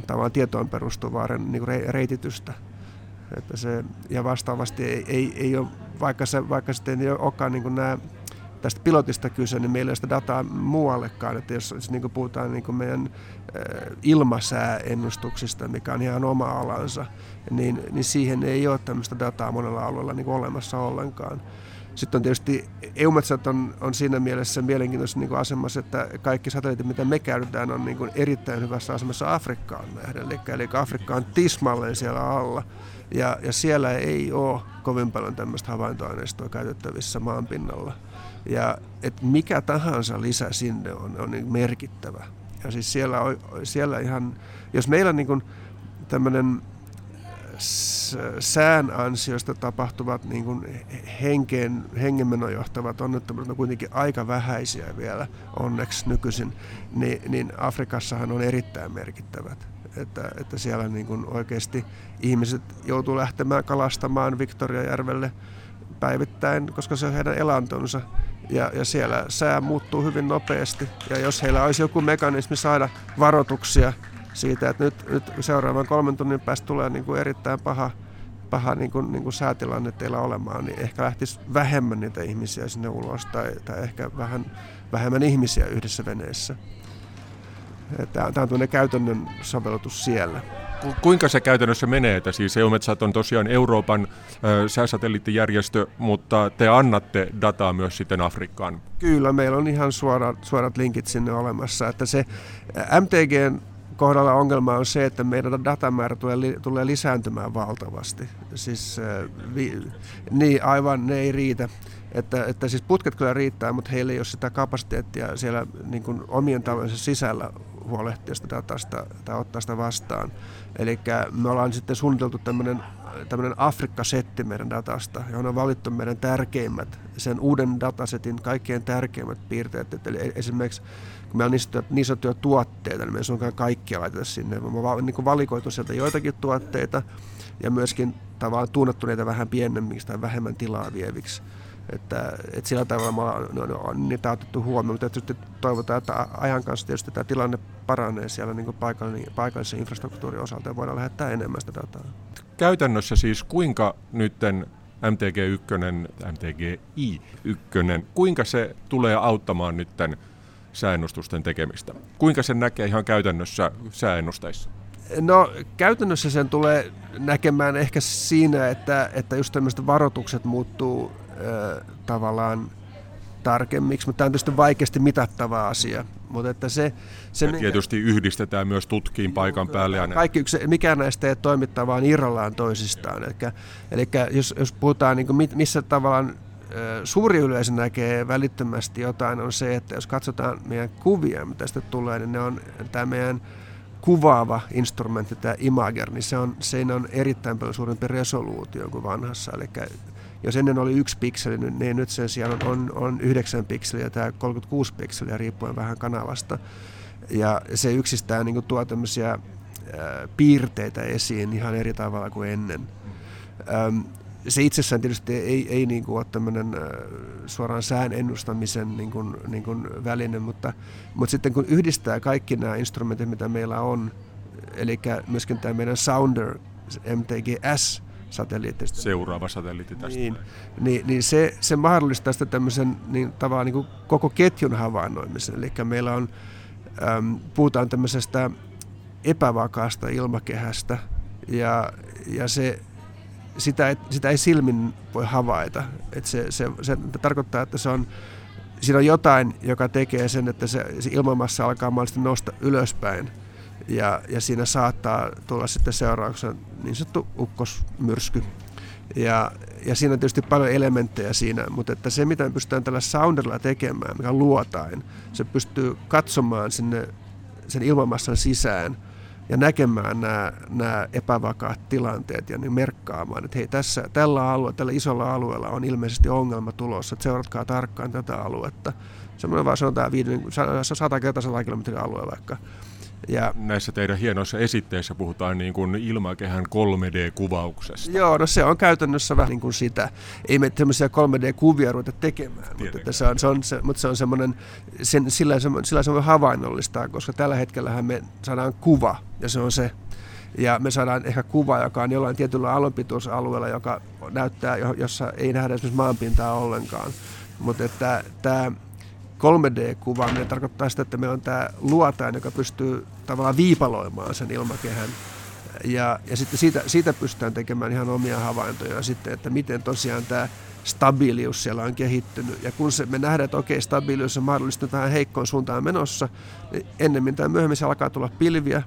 tavallaan tietoon perustuvaa niin kuin reititystä. Että se, ja vastaavasti ei, ei, ei ole, vaikka, se, vaikka sitten ei olekaan niin kuin nämä tästä pilotista kyse, niin meillä ei ole sitä dataa muuallekaan. Että jos, jos niin puhutaan niin meidän ilmasääennustuksista, mikä on ihan oma alansa, niin, niin siihen ei ole tämmöistä dataa monella alueella niin olemassa ollenkaan. Sitten on tietysti EUMETSAT on, on siinä mielessä mielenkiintoisessa niin asemassa, että kaikki satelliitit, mitä me käytetään, on niin erittäin hyvässä asemassa Afrikkaan nähden. Eli, eli Afrikka on tismalleen siellä alla. Ja, ja siellä ei ole kovin paljon tämmöistä havaintoaineistoa käytettävissä maan pinnalla Ja että mikä tahansa lisä sinne on, on niin merkittävä. Ja siis siellä, siellä ihan, jos meillä niin kuin tämmöinen sään ansiosta tapahtuvat niin kuin henkeen, hengenmenon johtavat onnettomuudet on kuitenkin aika vähäisiä vielä onneksi nykyisin, niin, niin Afrikassahan on erittäin merkittävät. Että, että siellä niin kuin oikeasti ihmiset joutuu lähtemään kalastamaan Victoriajärvelle päivittäin, koska se on heidän elantonsa. Ja, ja siellä sää muuttuu hyvin nopeasti. Ja jos heillä olisi joku mekanismi saada varoituksia siitä, että nyt, nyt seuraavan kolmen tunnin päästä tulee niin kuin erittäin paha, paha niin kuin, niin kuin säätilanne teillä olemaan, niin ehkä lähtisi vähemmän niitä ihmisiä sinne ulos tai, tai ehkä vähän vähemmän ihmisiä yhdessä veneessä. Tämä on tämmöinen käytännön sovellutus siellä. Kuinka se käytännössä menee? Että siis EUMETSAT on tosiaan Euroopan sääsatelliittijärjestö, mutta te annatte dataa myös sitten Afrikkaan. Kyllä, meillä on ihan suorat, suorat linkit sinne olemassa. Että se MTGn kohdalla ongelma on se, että meidän datamäärä tulee, tulee lisääntymään valtavasti. Siis, vi, niin, aivan, ne ei riitä. Että, että siis putket kyllä riittää, mutta heillä ei ole sitä kapasiteettia siellä niin kuin omien talojensa sisällä huolehtia sitä datasta tai ottaa sitä vastaan. Eli me ollaan sitten suunniteltu tämmöinen tämmöinen Afrikka-setti meidän datasta, johon on valittu meidän tärkeimmät, sen uuden datasetin kaikkein tärkeimmät piirteet. Eli esimerkiksi kun meillä on niin, sanottuja tuotteita, niin me ei suinkaan kaikkia laiteta sinne. Me on niin valikoitu sieltä joitakin tuotteita ja myöskin tavallaan tuunnettu niitä vähän pienemmiksi tai vähemmän tilaa vieviksi. Että, että sillä tavalla no, no, niitä otettu huomioon, mutta tietysti toivotaan, että ajan kanssa tietysti tämä tilanne paranee siellä niin paikallisen, paikallisen infrastruktuurin osalta ja voidaan lähettää enemmän sitä dataa. Käytännössä siis kuinka nytten MTG1, MTGI1, kuinka se tulee auttamaan nytten sääennustusten tekemistä? Kuinka sen näkee ihan käytännössä sääennusteissa? No käytännössä sen tulee näkemään ehkä siinä, että, että just tämmöiset varoitukset muuttuu tavallaan tarkemmiksi, mutta tämä on tietysti vaikeasti mitattava asia. Mutta että se, se ja tietysti minkä, yhdistetään myös tutkiin paikan päälle. Ja kaikki yksi, mikään näistä ei toimittaa vaan irrallaan toisistaan. Eli, eli jos, jos puhutaan niin kuin missä tavallaan suuri yleisö näkee välittömästi jotain, on se, että jos katsotaan meidän kuvia, mitä tästä tulee, niin ne on tämä meidän kuvaava instrumentti, tämä Imager, niin se on, siinä on erittäin paljon suurempi resoluutio kuin vanhassa. Eli jos ennen oli yksi pikseli, niin nyt sen sijaan on, on 9 pikseliä tai 36 pikseliä riippuen vähän kanavasta. Ja se yksistään niin tuo tämmöisiä piirteitä esiin ihan eri tavalla kuin ennen. Se itsessään tietysti ei, ei niin kuin ole tämmöinen suoraan sään ennustamisen niin kuin, niin kuin väline, mutta, mutta sitten kun yhdistää kaikki nämä instrumentit, mitä meillä on, eli myöskin tämä meidän Sounder MTGS, satelliitista. Seuraava satelliitti tästä. Niin, niin, niin se, se mahdollistaa sitä tämmöisen niin, tavallaan niin kuin koko ketjun havainnoimisen. Eli meillä on, äm, puhutaan tämmöisestä epävakaasta ilmakehästä ja, ja se sitä ei, sitä ei silmin voi havaita. Et se, se, se tarkoittaa, että se on, siinä on jotain, joka tekee sen, että se, se ilmamassa alkaa mahdollisesti nousta ylöspäin. Ja, ja siinä saattaa tulla sitten seurauksena niin sanottu ukkosmyrsky. Ja, ja siinä on tietysti paljon elementtejä siinä, mutta että se mitä me pystytään tällä sounderilla tekemään, mikä luotain, se pystyy katsomaan sinne sen ilmamassan sisään – ja näkemään nämä, nämä epävakaat tilanteet ja niin merkkaamaan, että hei tässä, tällä alueella, tällä isolla alueella on ilmeisesti ongelma tulossa, että seuratkaa tarkkaan tätä aluetta. Semmoinen vaan sanotaan 100 kertaa 100 kilometrin alue vaikka. Ja Näissä teidän hienoissa esitteissä puhutaan niin kuin ilmakehän 3D-kuvauksesta. Joo, no se on käytännössä vähän niin kuin sitä. Ei me tämmöisiä 3D-kuvia ruveta tekemään, mutta, että se on, se on, se, mutta se on semmoinen, sen, sillä, sillä se on havainnollistaa, koska tällä hetkellä me saadaan kuva, ja se on se. Ja me saadaan ehkä kuva, joka on jollain tietyllä aluepituusalueella, joka näyttää, jossa ei nähdä esimerkiksi maanpintaa ollenkaan. Mutta että tämä 3D-kuvaaminen tarkoittaa sitä, että meillä on tämä luotain, joka pystyy tavallaan viipaloimaan sen ilmakehän. Ja, ja sitten siitä, siitä pystytään tekemään ihan omia havaintoja sitten, että miten tosiaan tämä stabiilius siellä on kehittynyt. Ja kun se, me nähdään, että okei, stabiilius on mahdollisesti vähän heikkoon suuntaan menossa, niin ennemmin tai myöhemmin se alkaa tulla pilviä,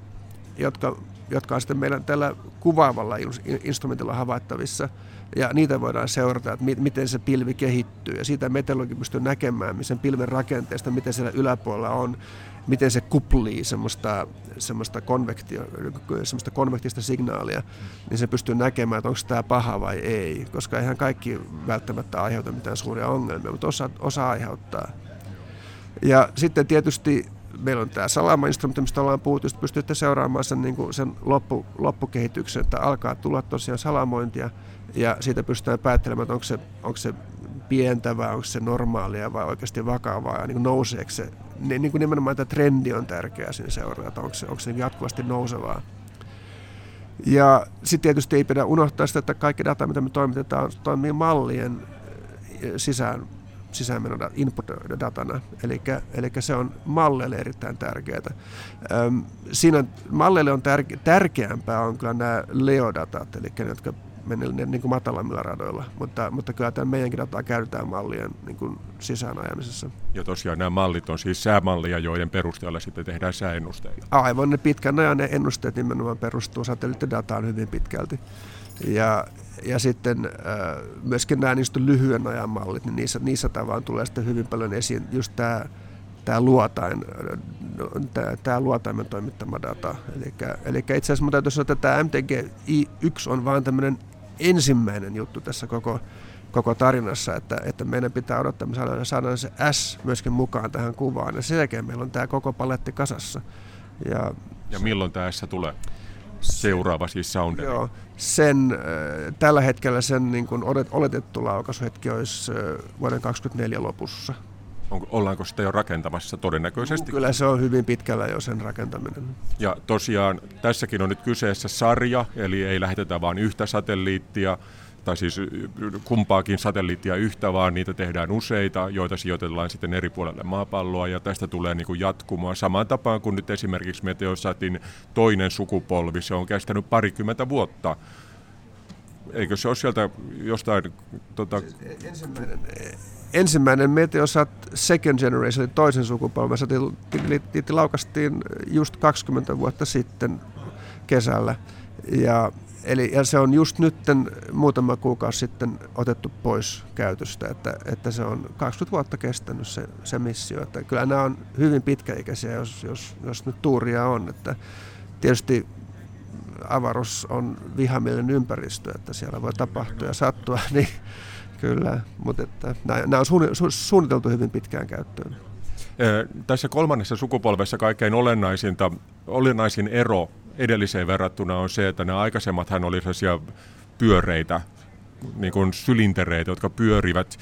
jotka, jotka on sitten meillä tällä kuvaavalla instrumentilla havaittavissa. Ja niitä voidaan seurata, että miten se pilvi kehittyy. Ja siitä meteorologi pystyy näkemään sen pilven rakenteesta, miten siellä yläpuolella on, miten se kuplii semmoista, semmoista, konvektio, semmoista konvektista signaalia, niin se pystyy näkemään, että onko tämä paha vai ei. Koska eihän kaikki välttämättä aiheuta mitään suuria ongelmia, mutta osa, osa aiheuttaa. Ja sitten tietysti meillä on tämä salama-instrumentti, mistä ollaan puhuttu, että pystytte seuraamaan sen, niin kuin sen loppu, loppukehityksen, että alkaa tulla tosiaan salamointia ja siitä pystytään päättelemään, että onko se, onko se pientä vai onko se normaalia vai oikeasti vakavaa ja niin nouseeko se. Niin kuin nimenomaan tämä trendi on tärkeä siinä seurata, että onko se, onko se jatkuvasti nousevaa. Ja sitten tietysti ei pidä unohtaa sitä, että kaikki data, mitä me toimitetaan, toimii mallien sisään sisäänmenon input-datana, eli, se on malleille erittäin tärkeää. Siinä malleille on tärke, tärkeämpää on kyllä nämä Leo-datat, eli ne, jotka menevät niin kuin matalammilla radoilla, mutta, mutta kyllä tämä meidänkin dataa käytetään mallien niin kuin sisäänajamisessa. Ja tosiaan nämä mallit on siis säämallia, joiden perusteella sitten tehdään sääennusteita. Aivan, ne pitkän ajan ne ennusteet nimenomaan perustuu satelliittidataan hyvin pitkälti. Ja, ja sitten äh, myöskin nämä niistä lyhyen ajan mallit, niin niissä, niissä tavallaan tulee sitten hyvin paljon esiin just tämä tämä luotain, tämä, tämä luotaimen toimittama data. Eli itse asiassa minun täytyy sanoa, että tämä MTG I1 on vain tämmöinen ensimmäinen juttu tässä koko, koko tarinassa, että, että meidän pitää odottaa, että me saadaan, saadaan se S myöskin mukaan tähän kuvaan. Ja sen jälkeen meillä on tämä koko paletti kasassa. Ja, ja milloin tämä S tulee? seuraava siis Sounderi? Joo, sen, äh, tällä hetkellä sen niin kuin oletettu laukaisuhetki olisi äh, vuoden 2024 lopussa. On, ollaanko sitä jo rakentamassa todennäköisesti? Kyllä se on hyvin pitkällä jo sen rakentaminen. Ja tosiaan tässäkin on nyt kyseessä sarja, eli ei lähetetä vain yhtä satelliittia, tai siis kumpaakin satelliittia yhtä, vaan niitä tehdään useita, joita sijoitellaan sitten eri puolelle maapalloa, ja tästä tulee niin kuin jatkumoa. Samaan tapaan kuin nyt esimerkiksi Meteosatin toinen sukupolvi, se on kestänyt parikymmentä vuotta. Eikö se ole sieltä jostain... Tota... Ensimmäinen, ensimmäinen Meteosat Second Generation, eli toisen sukupolven satelliitti laukastiin just 20 vuotta sitten kesällä. Ja Eli, ja se on just nyt muutama kuukausi sitten otettu pois käytöstä, että, että se on 20 vuotta kestänyt se, se missio. Että kyllä nämä on hyvin pitkäikäisiä, jos, jos, jos nyt tuuria on. Että tietysti avaruus on vihamielinen ympäristö, että siellä voi tapahtua ja sattua, niin kyllä, mutta että nämä on suunniteltu hyvin pitkään käyttöön. Tässä kolmannessa sukupolvessa kaikkein olennaisinta, olennaisin ero edelliseen verrattuna on se, että nämä aikaisemmathan oli sellaisia pyöreitä niin kuin sylintereitä, jotka pyörivät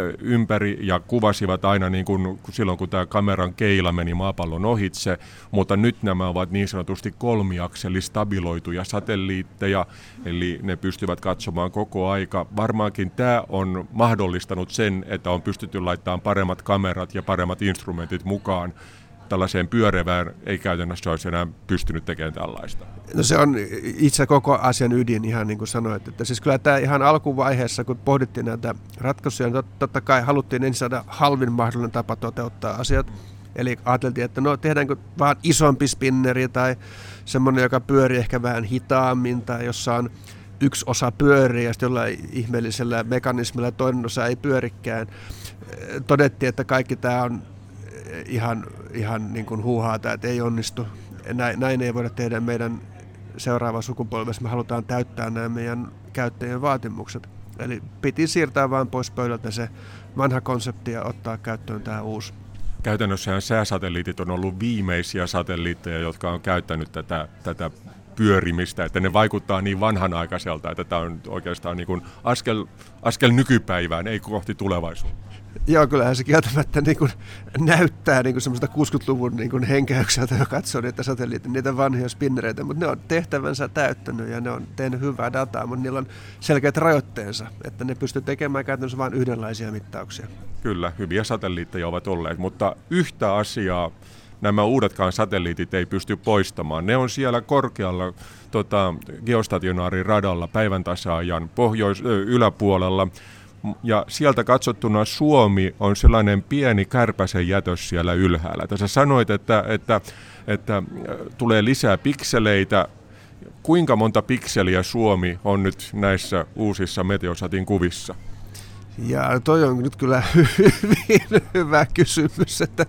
ö, ympäri ja kuvasivat aina niin kuin silloin, kun tämä kameran keila meni maapallon ohitse, mutta nyt nämä ovat niin sanotusti kolmiakseli stabiloituja satelliitteja, eli ne pystyvät katsomaan koko aika. Varmaankin tämä on mahdollistanut sen, että on pystytty laittamaan paremmat kamerat ja paremmat instrumentit mukaan tällaiseen pyörevään ei käytännössä olisi enää pystynyt tekemään tällaista? No se on itse koko asian ydin ihan niin kuin sanoit. Että siis kyllä tämä ihan alkuvaiheessa, kun pohdittiin näitä ratkaisuja, niin totta kai haluttiin ensin saada halvin mahdollinen tapa toteuttaa asiat. Eli ajateltiin, että no tehdäänkö vaan isompi spinneri tai semmoinen, joka pyörii ehkä vähän hitaammin tai jossa on yksi osa pyörii ja sitten jollain ihmeellisellä mekanismilla toinen osa ei pyörikään. Todettiin, että kaikki tämä on ihan, ihan niin kuin huuhaata, että ei onnistu. Näin, näin ei voida tehdä meidän seuraava sukupolvessa. Me halutaan täyttää nämä meidän käyttäjien vaatimukset. Eli piti siirtää vain pois pöydältä se vanha konsepti ja ottaa käyttöön tämä uusi. Käytännössähän sääsatelliitit on ollut viimeisiä satelliitteja, jotka on käyttänyt tätä, tätä pyörimistä, että ne vaikuttaa niin vanhanaikaiselta, että tämä on oikeastaan niin kuin askel, askel nykypäivään, ei kohti tulevaisuutta. Joo, kyllähän se kieltämättä niin kuin näyttää niin kuin semmoista 60-luvun niin kuin henkäykseltä, kun katsoo niitä satelliitteja, niitä vanhoja spinnereitä, mutta ne on tehtävänsä täyttänyt ja ne on tehnyt hyvää dataa, mutta niillä on selkeät rajoitteensa, että ne pystyy tekemään käytännössä vain yhdenlaisia mittauksia. Kyllä, hyviä satelliitteja ovat olleet, mutta yhtä asiaa nämä uudetkaan satelliitit ei pysty poistamaan. Ne on siellä korkealla tota, geostationaarin radalla päivän tasaajan pohjois- yläpuolella ja sieltä katsottuna Suomi on sellainen pieni kärpäsen jätös siellä ylhäällä. Tässä sanoit, että, että, että äh, tulee lisää pikseleitä. Kuinka monta pikseliä Suomi on nyt näissä uusissa Meteosatin kuvissa? Ja toi on nyt kyllä hyvin hyvä kysymys. Että,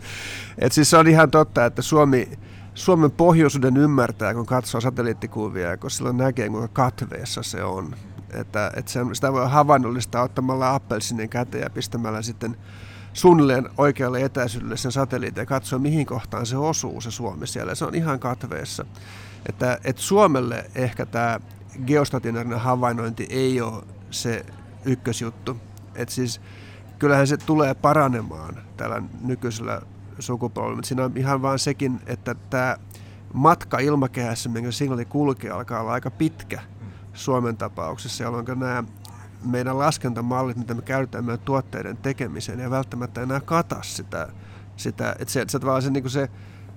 että siis se on ihan totta, että Suomi, Suomen pohjoisuuden ymmärtää, kun katsoo satelliittikuvia, kun silloin näkee, kuinka katveessa se on. Että, että sen, sitä voi havainnollistaa ottamalla appelsinin käteen ja pistämällä sitten suunnilleen oikealle etäisyydelle sen satelliitin ja katsoa, mihin kohtaan se osuu se Suomi siellä. Se on ihan katveessa. Että, että Suomelle ehkä tämä geostationaarinen havainnointi ei ole se ykkösjuttu. Että siis kyllähän se tulee paranemaan tällä nykyisellä sukupolvella. Siinä on ihan vaan sekin, että tämä matka ilmakehässä, minkä signaali kulkee, alkaa olla aika pitkä Suomen tapauksessa, jolloin nämä meidän laskentamallit, mitä me käytetään meidän tuotteiden tekemiseen, ei välttämättä enää kata sitä. sitä että se, se, se, niin se,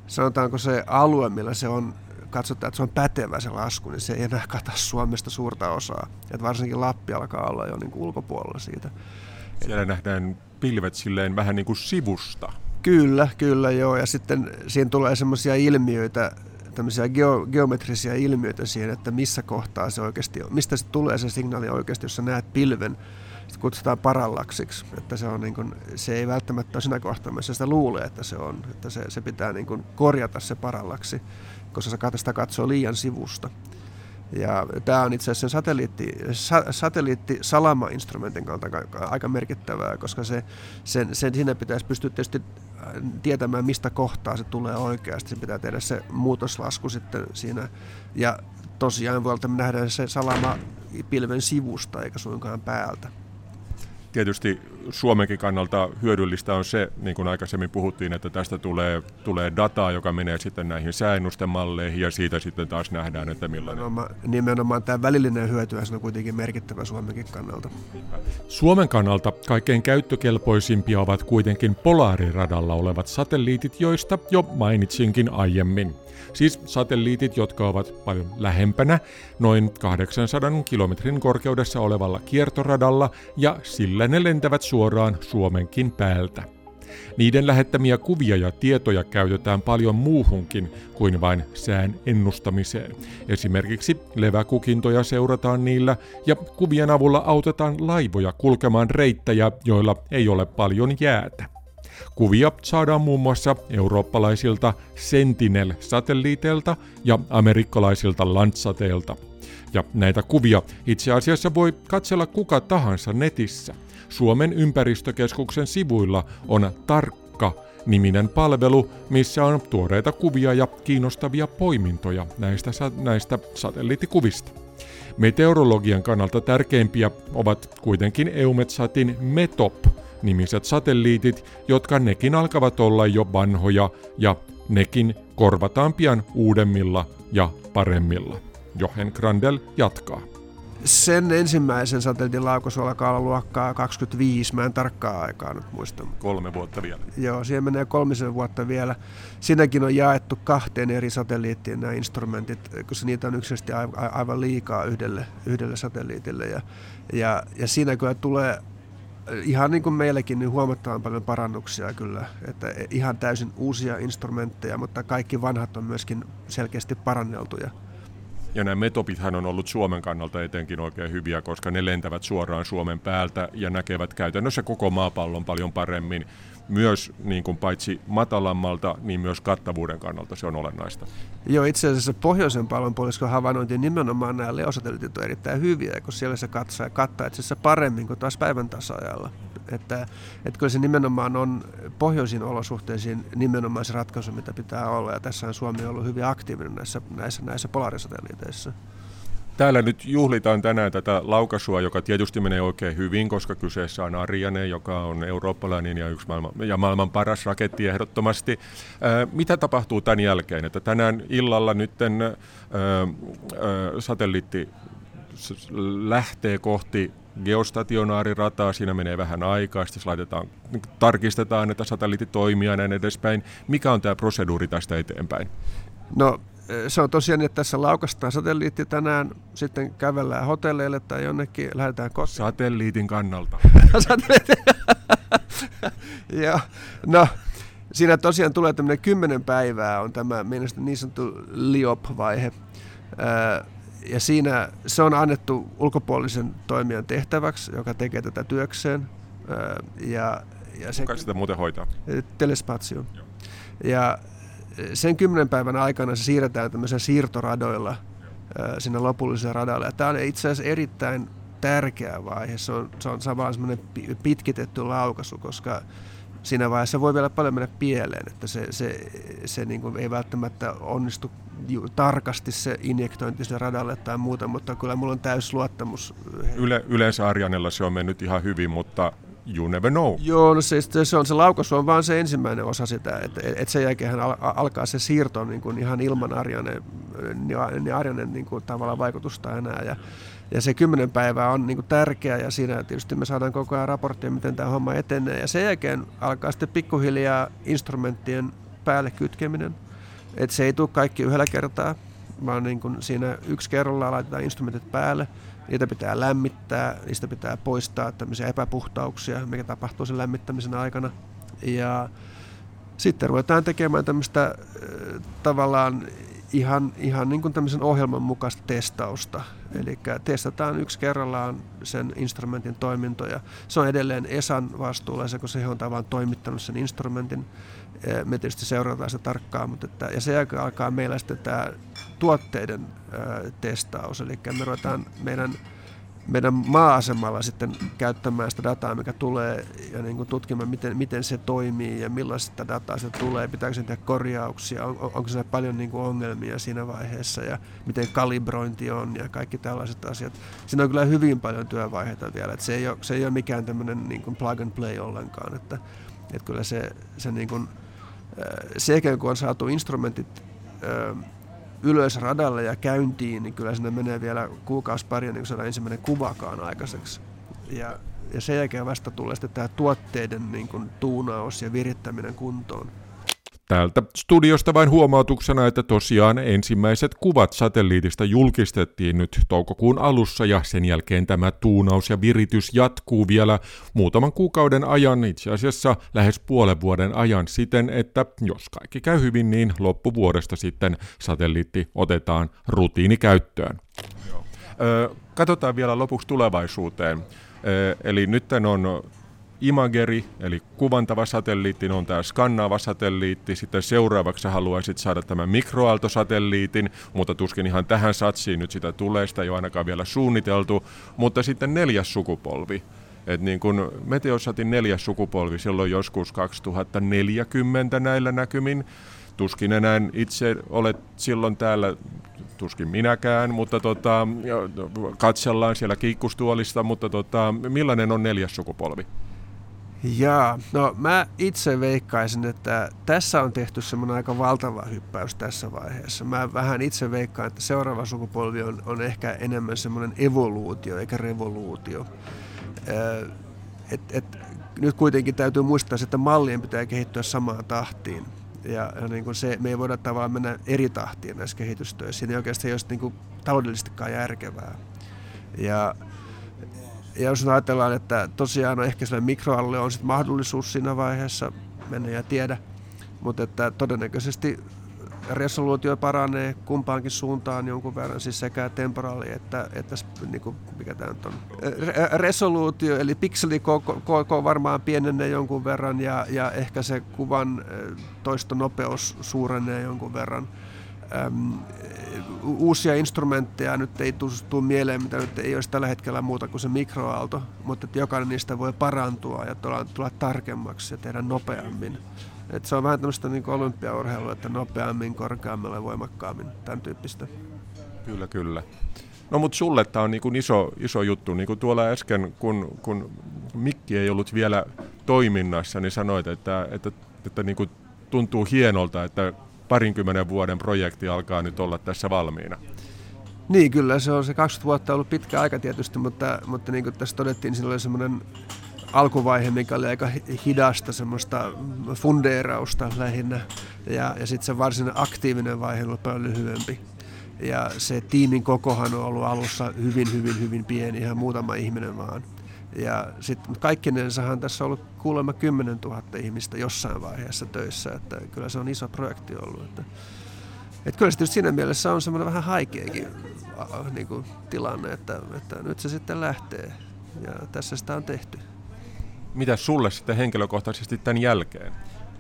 sanotaanko se alue, millä se on katsotaan, että se on pätevä se lasku, niin se ei enää kata Suomesta suurta osaa. Et varsinkin Lappi alkaa olla jo niin kuin ulkopuolella siitä. Siellä Et, nähdään pilvet silleen vähän niin kuin sivusta. Kyllä, kyllä joo. Ja sitten siinä tulee semmoisia ilmiöitä, tämmöisiä geo, geometrisia ilmiöitä siihen, että missä kohtaa se oikeasti on, mistä se tulee se signaali oikeasti, jos sä näet pilven, sitä kutsutaan parallaksiksi, että se, on niin kuin, se ei välttämättä ole siinä kohtaa, missä sitä luulee, että se on, että se, se pitää niin kuin korjata se parallaksi, koska se sitä katsoo liian sivusta. Ja tämä on itse asiassa satelliitti, sa, satelliitti salama-instrumentin kautta aika merkittävää, koska se, sen, sen, siinä pitäisi pystyä tietysti tietämään, mistä kohtaa se tulee oikeasti. Se pitää tehdä se muutoslasku sitten siinä. Ja tosiaan voi nähdä se salama pilven sivusta eikä suinkaan päältä tietysti Suomenkin kannalta hyödyllistä on se, niin kuin aikaisemmin puhuttiin, että tästä tulee, tulee dataa, joka menee sitten näihin sääennusten malleihin ja siitä sitten taas nähdään, että millainen. Nimenomaan, nimenomaan tämä välillinen hyöty on kuitenkin merkittävä Suomenkin kannalta. Suomen kannalta kaikkein käyttökelpoisimpia ovat kuitenkin polaariradalla olevat satelliitit, joista jo mainitsinkin aiemmin siis satelliitit, jotka ovat paljon lähempänä, noin 800 kilometrin korkeudessa olevalla kiertoradalla, ja sillä ne lentävät suoraan Suomenkin päältä. Niiden lähettämiä kuvia ja tietoja käytetään paljon muuhunkin kuin vain sään ennustamiseen. Esimerkiksi leväkukintoja seurataan niillä ja kuvien avulla autetaan laivoja kulkemaan reittejä, joilla ei ole paljon jäätä. Kuvia saadaan muun muassa eurooppalaisilta Sentinel-satelliiteilta ja amerikkalaisilta Landsateilta. Ja näitä kuvia itse asiassa voi katsella kuka tahansa netissä. Suomen ympäristökeskuksen sivuilla on Tarkka niminen palvelu, missä on tuoreita kuvia ja kiinnostavia poimintoja näistä, näistä satelliittikuvista. Meteorologian kannalta tärkeimpiä ovat kuitenkin EUMETSATin METOP nimiset satelliitit, jotka nekin alkavat olla jo vanhoja ja nekin korvataan pian uudemmilla ja paremmilla. Johen Grandel jatkaa. Sen ensimmäisen satelliitin laukaus alkaa olla luokkaa 25, mä en tarkkaa aikaa nyt muista. Kolme vuotta vielä. Joo, siihen menee kolmisen vuotta vielä. Siinäkin on jaettu kahteen eri satelliittiin nämä instrumentit, koska niitä on yksisesti aivan liikaa yhdelle, yhdelle satelliitille. Ja, ja, ja siinä kyllä tulee ihan niin kuin meilläkin niin huomattavan paljon parannuksia kyllä, että ihan täysin uusia instrumentteja, mutta kaikki vanhat on myöskin selkeästi paranneltuja. Ja nämä metopithan on ollut Suomen kannalta etenkin oikein hyviä, koska ne lentävät suoraan Suomen päältä ja näkevät käytännössä koko maapallon paljon paremmin. Myös niin kuin paitsi matalammalta, niin myös kattavuuden kannalta se on olennaista. Joo, itse asiassa pohjoisen pallonpuoliskon havainnointi nimenomaan nämä leosatelliitit on erittäin hyviä, kun siellä se katsaa, kattaa itse asiassa paremmin kuin taas päivän tasajalla. Että, että kyllä se nimenomaan on pohjoisiin olosuhteisiin nimenomaan se ratkaisu, mitä pitää olla. Ja tässä on Suomi ollut hyvin aktiivinen näissä, näissä, näissä polarisatelliiteissa. Täällä nyt juhlitaan tänään tätä laukaisua, joka tietysti menee oikein hyvin, koska kyseessä on Ariane, joka on eurooppalainen ja yksi maailman, ja maailman paras raketti ehdottomasti. Ää, mitä tapahtuu tämän jälkeen? Että tänään illalla nyt satelliitti lähtee kohti geostationaarirataa, siinä menee vähän aikaa, sitten laitetaan, tarkistetaan, että satelliitti toimii ja näin edespäin. Mikä on tämä proseduuri tästä eteenpäin? No se on tosiaan niin, että tässä laukastaan satelliitti tänään, sitten kävellään hotelleille tai jonnekin, lähdetään kotiin. Satelliitin kannalta. Joo, no siinä tosiaan tulee tämmöinen kymmenen päivää on tämä niin sanottu LIOP-vaihe. Ja siinä se on annettu ulkopuolisen toimijan tehtäväksi, joka tekee tätä työkseen. Ja, ja se, Kuka sitä muuten hoitaa? Telespatio. Ja sen kymmenen päivän aikana se siirretään tämmöisellä siirtoradoilla sinne lopulliselle radalle. Ja tämä on itse asiassa erittäin tärkeä vaihe. Se on, se on samalla semmoinen pitkitetty laukaisu, koska siinä vaiheessa voi vielä paljon mennä pieleen, että se, se, se niin kuin ei välttämättä onnistu tarkasti se injektointi sille radalle tai muuta, mutta kyllä mulla on täys luottamus. Yle, yleensä Arjanella se on mennyt ihan hyvin, mutta you never know. Joo, no se, se, on, se laukaisu on vaan se ensimmäinen osa sitä, että et sen jälkeen al, alkaa se siirto niin kuin ihan ilman Arjanen, niin Arjanen niin kuin tavallaan vaikutusta enää. Ja, ja se kymmenen päivää on niin kuin tärkeä ja siinä tietysti me saadaan koko ajan raporttia, miten tämä homma etenee. Ja sen jälkeen alkaa sitten pikkuhiljaa instrumenttien päälle kytkeminen. Et se ei tule kaikki yhdellä kertaa, vaan niin kuin siinä yksi kerrallaan laitetaan instrumentit päälle. Niitä pitää lämmittää, niistä pitää poistaa tämmöisiä epäpuhtauksia, mikä tapahtuu sen lämmittämisen aikana. Ja sitten ruvetaan tekemään tämmöistä tavallaan ihan, ihan niin kuin tämmöisen ohjelman mukaista testausta. Eli testataan yksi kerrallaan sen instrumentin toimintoja. Se on edelleen ESAn vastuulla, kun se on tavallaan toimittanut sen instrumentin. Me tietysti seurataan sitä tarkkaan, mutta että, ja sen jälkeen alkaa meillä sitten tämä tuotteiden testaus. Eli me ruvetaan meidän meidän maa-asemalla sitten käyttämään sitä dataa, mikä tulee ja niin kuin tutkimaan, miten, miten se toimii ja millaista dataa se tulee, pitääkö sen tehdä korjauksia, on, onko siinä paljon niin kuin ongelmia siinä vaiheessa ja miten kalibrointi on ja kaikki tällaiset asiat. Siinä on kyllä hyvin paljon työvaiheita vielä, että se ei ole, se ei ole mikään tämmöinen niin kuin plug and play ollenkaan, että, että kyllä se, se niin kuin, sekä kun on saatu instrumentit ylös radalle ja käyntiin, niin kyllä sinne menee vielä kuukausi pari niin kuin saadaan ensimmäinen kuvakaan aikaiseksi. Ja, ja sen jälkeen vasta tulee sitten tämä tuotteiden niin kuin, tuunaus ja virittäminen kuntoon. Täältä studiosta vain huomautuksena, että tosiaan ensimmäiset kuvat satelliitista julkistettiin nyt toukokuun alussa ja sen jälkeen tämä tuunaus ja viritys jatkuu vielä muutaman kuukauden ajan, itse asiassa lähes puolen vuoden ajan siten, että jos kaikki käy hyvin, niin loppuvuodesta sitten satelliitti otetaan rutiinikäyttöön. Ö, katsotaan vielä lopuksi tulevaisuuteen. Eli nyt on Imageri, eli kuvantava satelliitti, on tämä skannaava satelliitti. Sitten seuraavaksi haluaisit saada tämän mikroaaltosatelliitin, mutta tuskin ihan tähän satsiin nyt sitä tulee, sitä ei ole ainakaan vielä suunniteltu. Mutta sitten neljäs sukupolvi. Et niin kun Meteosatin neljäs sukupolvi silloin joskus 2040 näillä näkymin. Tuskin enää itse olet silloin täällä tuskin minäkään, mutta tota, katsellaan siellä kiikkustuolista, mutta tota, millainen on neljäs sukupolvi? Jaa, no mä itse veikkaisin, että tässä on tehty semmoinen aika valtava hyppäys tässä vaiheessa. Mä vähän itse veikkaan, että seuraava sukupolvi on, on ehkä enemmän semmoinen evoluutio eikä revoluutio. et, et, nyt kuitenkin täytyy muistaa, että mallien pitää kehittyä samaan tahtiin. Ja, ja niin kuin se, me ei voida tavallaan mennä eri tahtiin näissä kehitystöissä. Siinä ei oikeastaan ole niin kuin taloudellisestikaan järkevää. Ja ja jos ajatellaan, että tosiaan on ehkä sille mikroalle on sit mahdollisuus siinä vaiheessa, mennä ja tiedä, mutta että todennäköisesti resoluutio paranee kumpaankin suuntaan jonkun verran, siis sekä temporaali että, että niin kuin, mikä tämä on. Resoluutio, eli pikselikoko varmaan pienenee jonkun verran ja, ja ehkä se kuvan toistonopeus suurenee jonkun verran. Uusia instrumentteja nyt ei tule mieleen, mitä nyt ei olisi tällä hetkellä muuta kuin se mikroaalto, mutta että jokainen niistä voi parantua ja tulla, tulla tarkemmaksi ja tehdä nopeammin. Et se on vähän tämmöistä niin olympiaurheilua, että nopeammin, korkeammalla ja voimakkaammin, tämän tyyppistä. Kyllä, kyllä. No mutta sulle tämä on niin kuin iso, iso juttu. Niin kuin tuolla äsken, kun, kun mikki ei ollut vielä toiminnassa, niin sanoit, että, että, että niin kuin tuntuu hienolta, että parinkymmenen vuoden projekti alkaa nyt olla tässä valmiina. Niin, kyllä se on se 20 vuotta ollut pitkä aika tietysti, mutta, mutta niin kuin tässä todettiin, siinä oli semmoinen alkuvaihe, mikä oli aika hidasta semmoista fundeerausta lähinnä. Ja, ja sitten se varsinainen aktiivinen vaihe oli paljon lyhyempi. Ja se tiimin kokohan on ollut alussa hyvin, hyvin, hyvin pieni, ihan muutama ihminen vaan. Ja sitten kaikkinensahan tässä on ollut kuulemma 10 000 ihmistä jossain vaiheessa töissä, että kyllä se on iso projekti ollut. Että, että kyllä se tietysti siinä mielessä on semmoinen vähän haikeakin niin kuin, tilanne, että, että nyt se sitten lähtee ja tässä sitä on tehty. Mitä sulle sitten henkilökohtaisesti tämän jälkeen?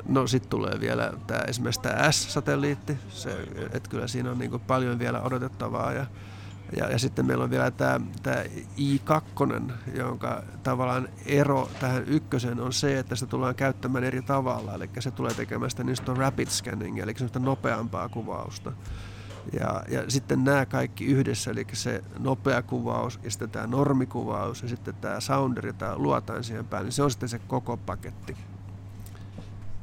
No sitten tulee vielä tämä, esimerkiksi tämä S-satelliitti, se, että kyllä siinä on niin paljon vielä odotettavaa ja, ja, ja sitten meillä on vielä tämä, tämä I2, jonka tavallaan ero tähän ykkösen on se, että se tullaan käyttämään eri tavalla, eli se tulee tekemään sitä niin rapid scanning, eli semmoista nopeampaa kuvausta. Ja, ja sitten nämä kaikki yhdessä, eli se nopea kuvaus ja sitten tämä normikuvaus ja sitten tämä sounder, jota luotaan siihen päälle, niin se on sitten se koko paketti.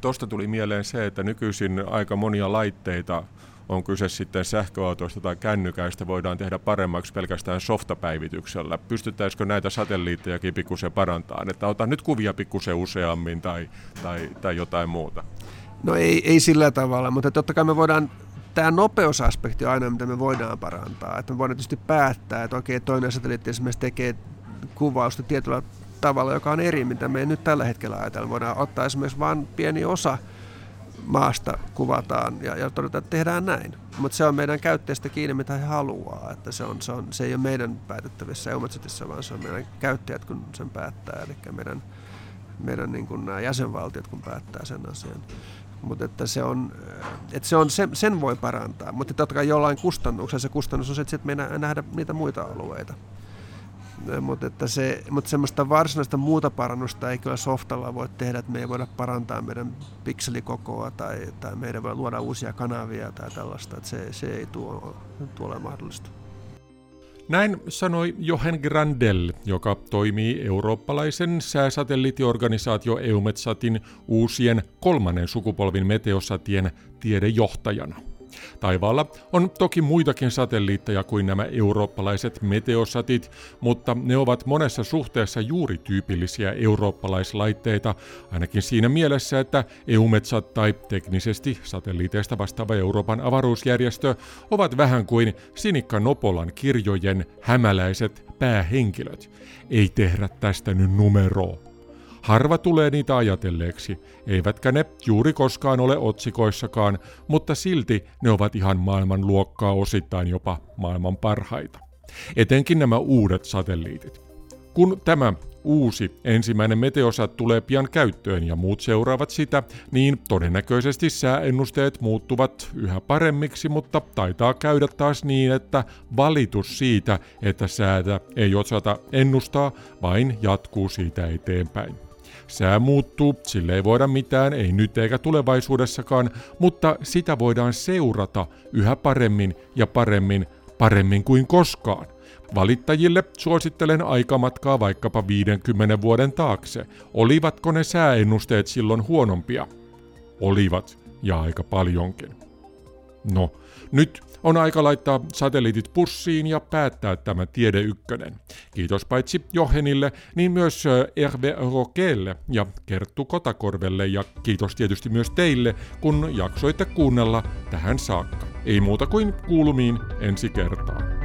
Tuosta tuli mieleen se, että nykyisin aika monia laitteita on kyse sitten sähköautoista tai kännykäistä, voidaan tehdä paremmaksi pelkästään softapäivityksellä. Pystyttäisikö näitä satelliittejakin pikkusen parantamaan, että ota nyt kuvia pikkusen useammin tai, tai, tai jotain muuta? No ei, ei sillä tavalla, mutta totta kai me voidaan tämä nopeusaspekti on aina, mitä me voidaan parantaa. Että me voidaan tietysti päättää, että okei, toinen satelliitti esimerkiksi tekee kuvausta tietyllä tavalla, joka on eri, mitä me nyt tällä hetkellä ajatella. Voidaan ottaa esimerkiksi vain pieni osa maasta kuvataan ja, ja todeta, että tehdään näin. Mutta se on meidän käyttäjistä kiinni, mitä he haluaa. Että se, on, se, on, se ei ole meidän päätettävissä Eumatsitissa, vaan se on meidän käyttäjät, kun sen päättää. Eli meidän, meidän niin kuin nämä jäsenvaltiot, kun päättää sen asian. Mutta että se on, että se on sen, sen voi parantaa, mutta totta kai jollain kustannuksella se kustannus on se, että me nähdä niitä muita alueita. Mutta, että se, mutta semmoista varsinaista muuta parannusta ei kyllä softalla voi tehdä, että me ei voida parantaa meidän pikselikokoa tai, tai meidän voi luoda uusia kanavia tai tällaista, että se, se ei tuo, tuo ole mahdollista. Näin sanoi Johan Grandel, joka toimii eurooppalaisen sääsatelliittiorganisaatio EUMETSATin uusien kolmannen sukupolvin meteosatien tiedejohtajana. Taivaalla on toki muitakin satelliitteja kuin nämä eurooppalaiset meteosatit, mutta ne ovat monessa suhteessa juuri tyypillisiä eurooppalaislaitteita, ainakin siinä mielessä, että EUMETSAT tai teknisesti satelliiteista vastaava Euroopan avaruusjärjestö ovat vähän kuin Sinikka Nopolan kirjojen hämäläiset päähenkilöt. Ei tehdä tästä nyt numeroa. Harva tulee niitä ajatelleeksi, eivätkä ne juuri koskaan ole otsikoissakaan, mutta silti ne ovat ihan maailman luokkaa osittain jopa maailman parhaita. Etenkin nämä uudet satelliitit. Kun tämä uusi ensimmäinen meteosat tulee pian käyttöön ja muut seuraavat sitä, niin todennäköisesti sääennusteet muuttuvat yhä paremmiksi, mutta taitaa käydä taas niin, että valitus siitä, että säätä ei osata ennustaa, vain jatkuu siitä eteenpäin. Sää muuttuu, sille ei voida mitään, ei nyt eikä tulevaisuudessakaan, mutta sitä voidaan seurata yhä paremmin ja paremmin, paremmin kuin koskaan. Valittajille suosittelen aikamatkaa vaikkapa 50 vuoden taakse. Olivatko ne sääennusteet silloin huonompia? Olivat, ja aika paljonkin. No, nyt on aika laittaa satelliitit pussiin ja päättää tämä Tiede Ykkönen. Kiitos paitsi Johenille, niin myös Erve Rokelle ja Kerttu Kotakorvelle ja kiitos tietysti myös teille, kun jaksoitte kuunnella tähän saakka. Ei muuta kuin kuulumiin ensi kertaan.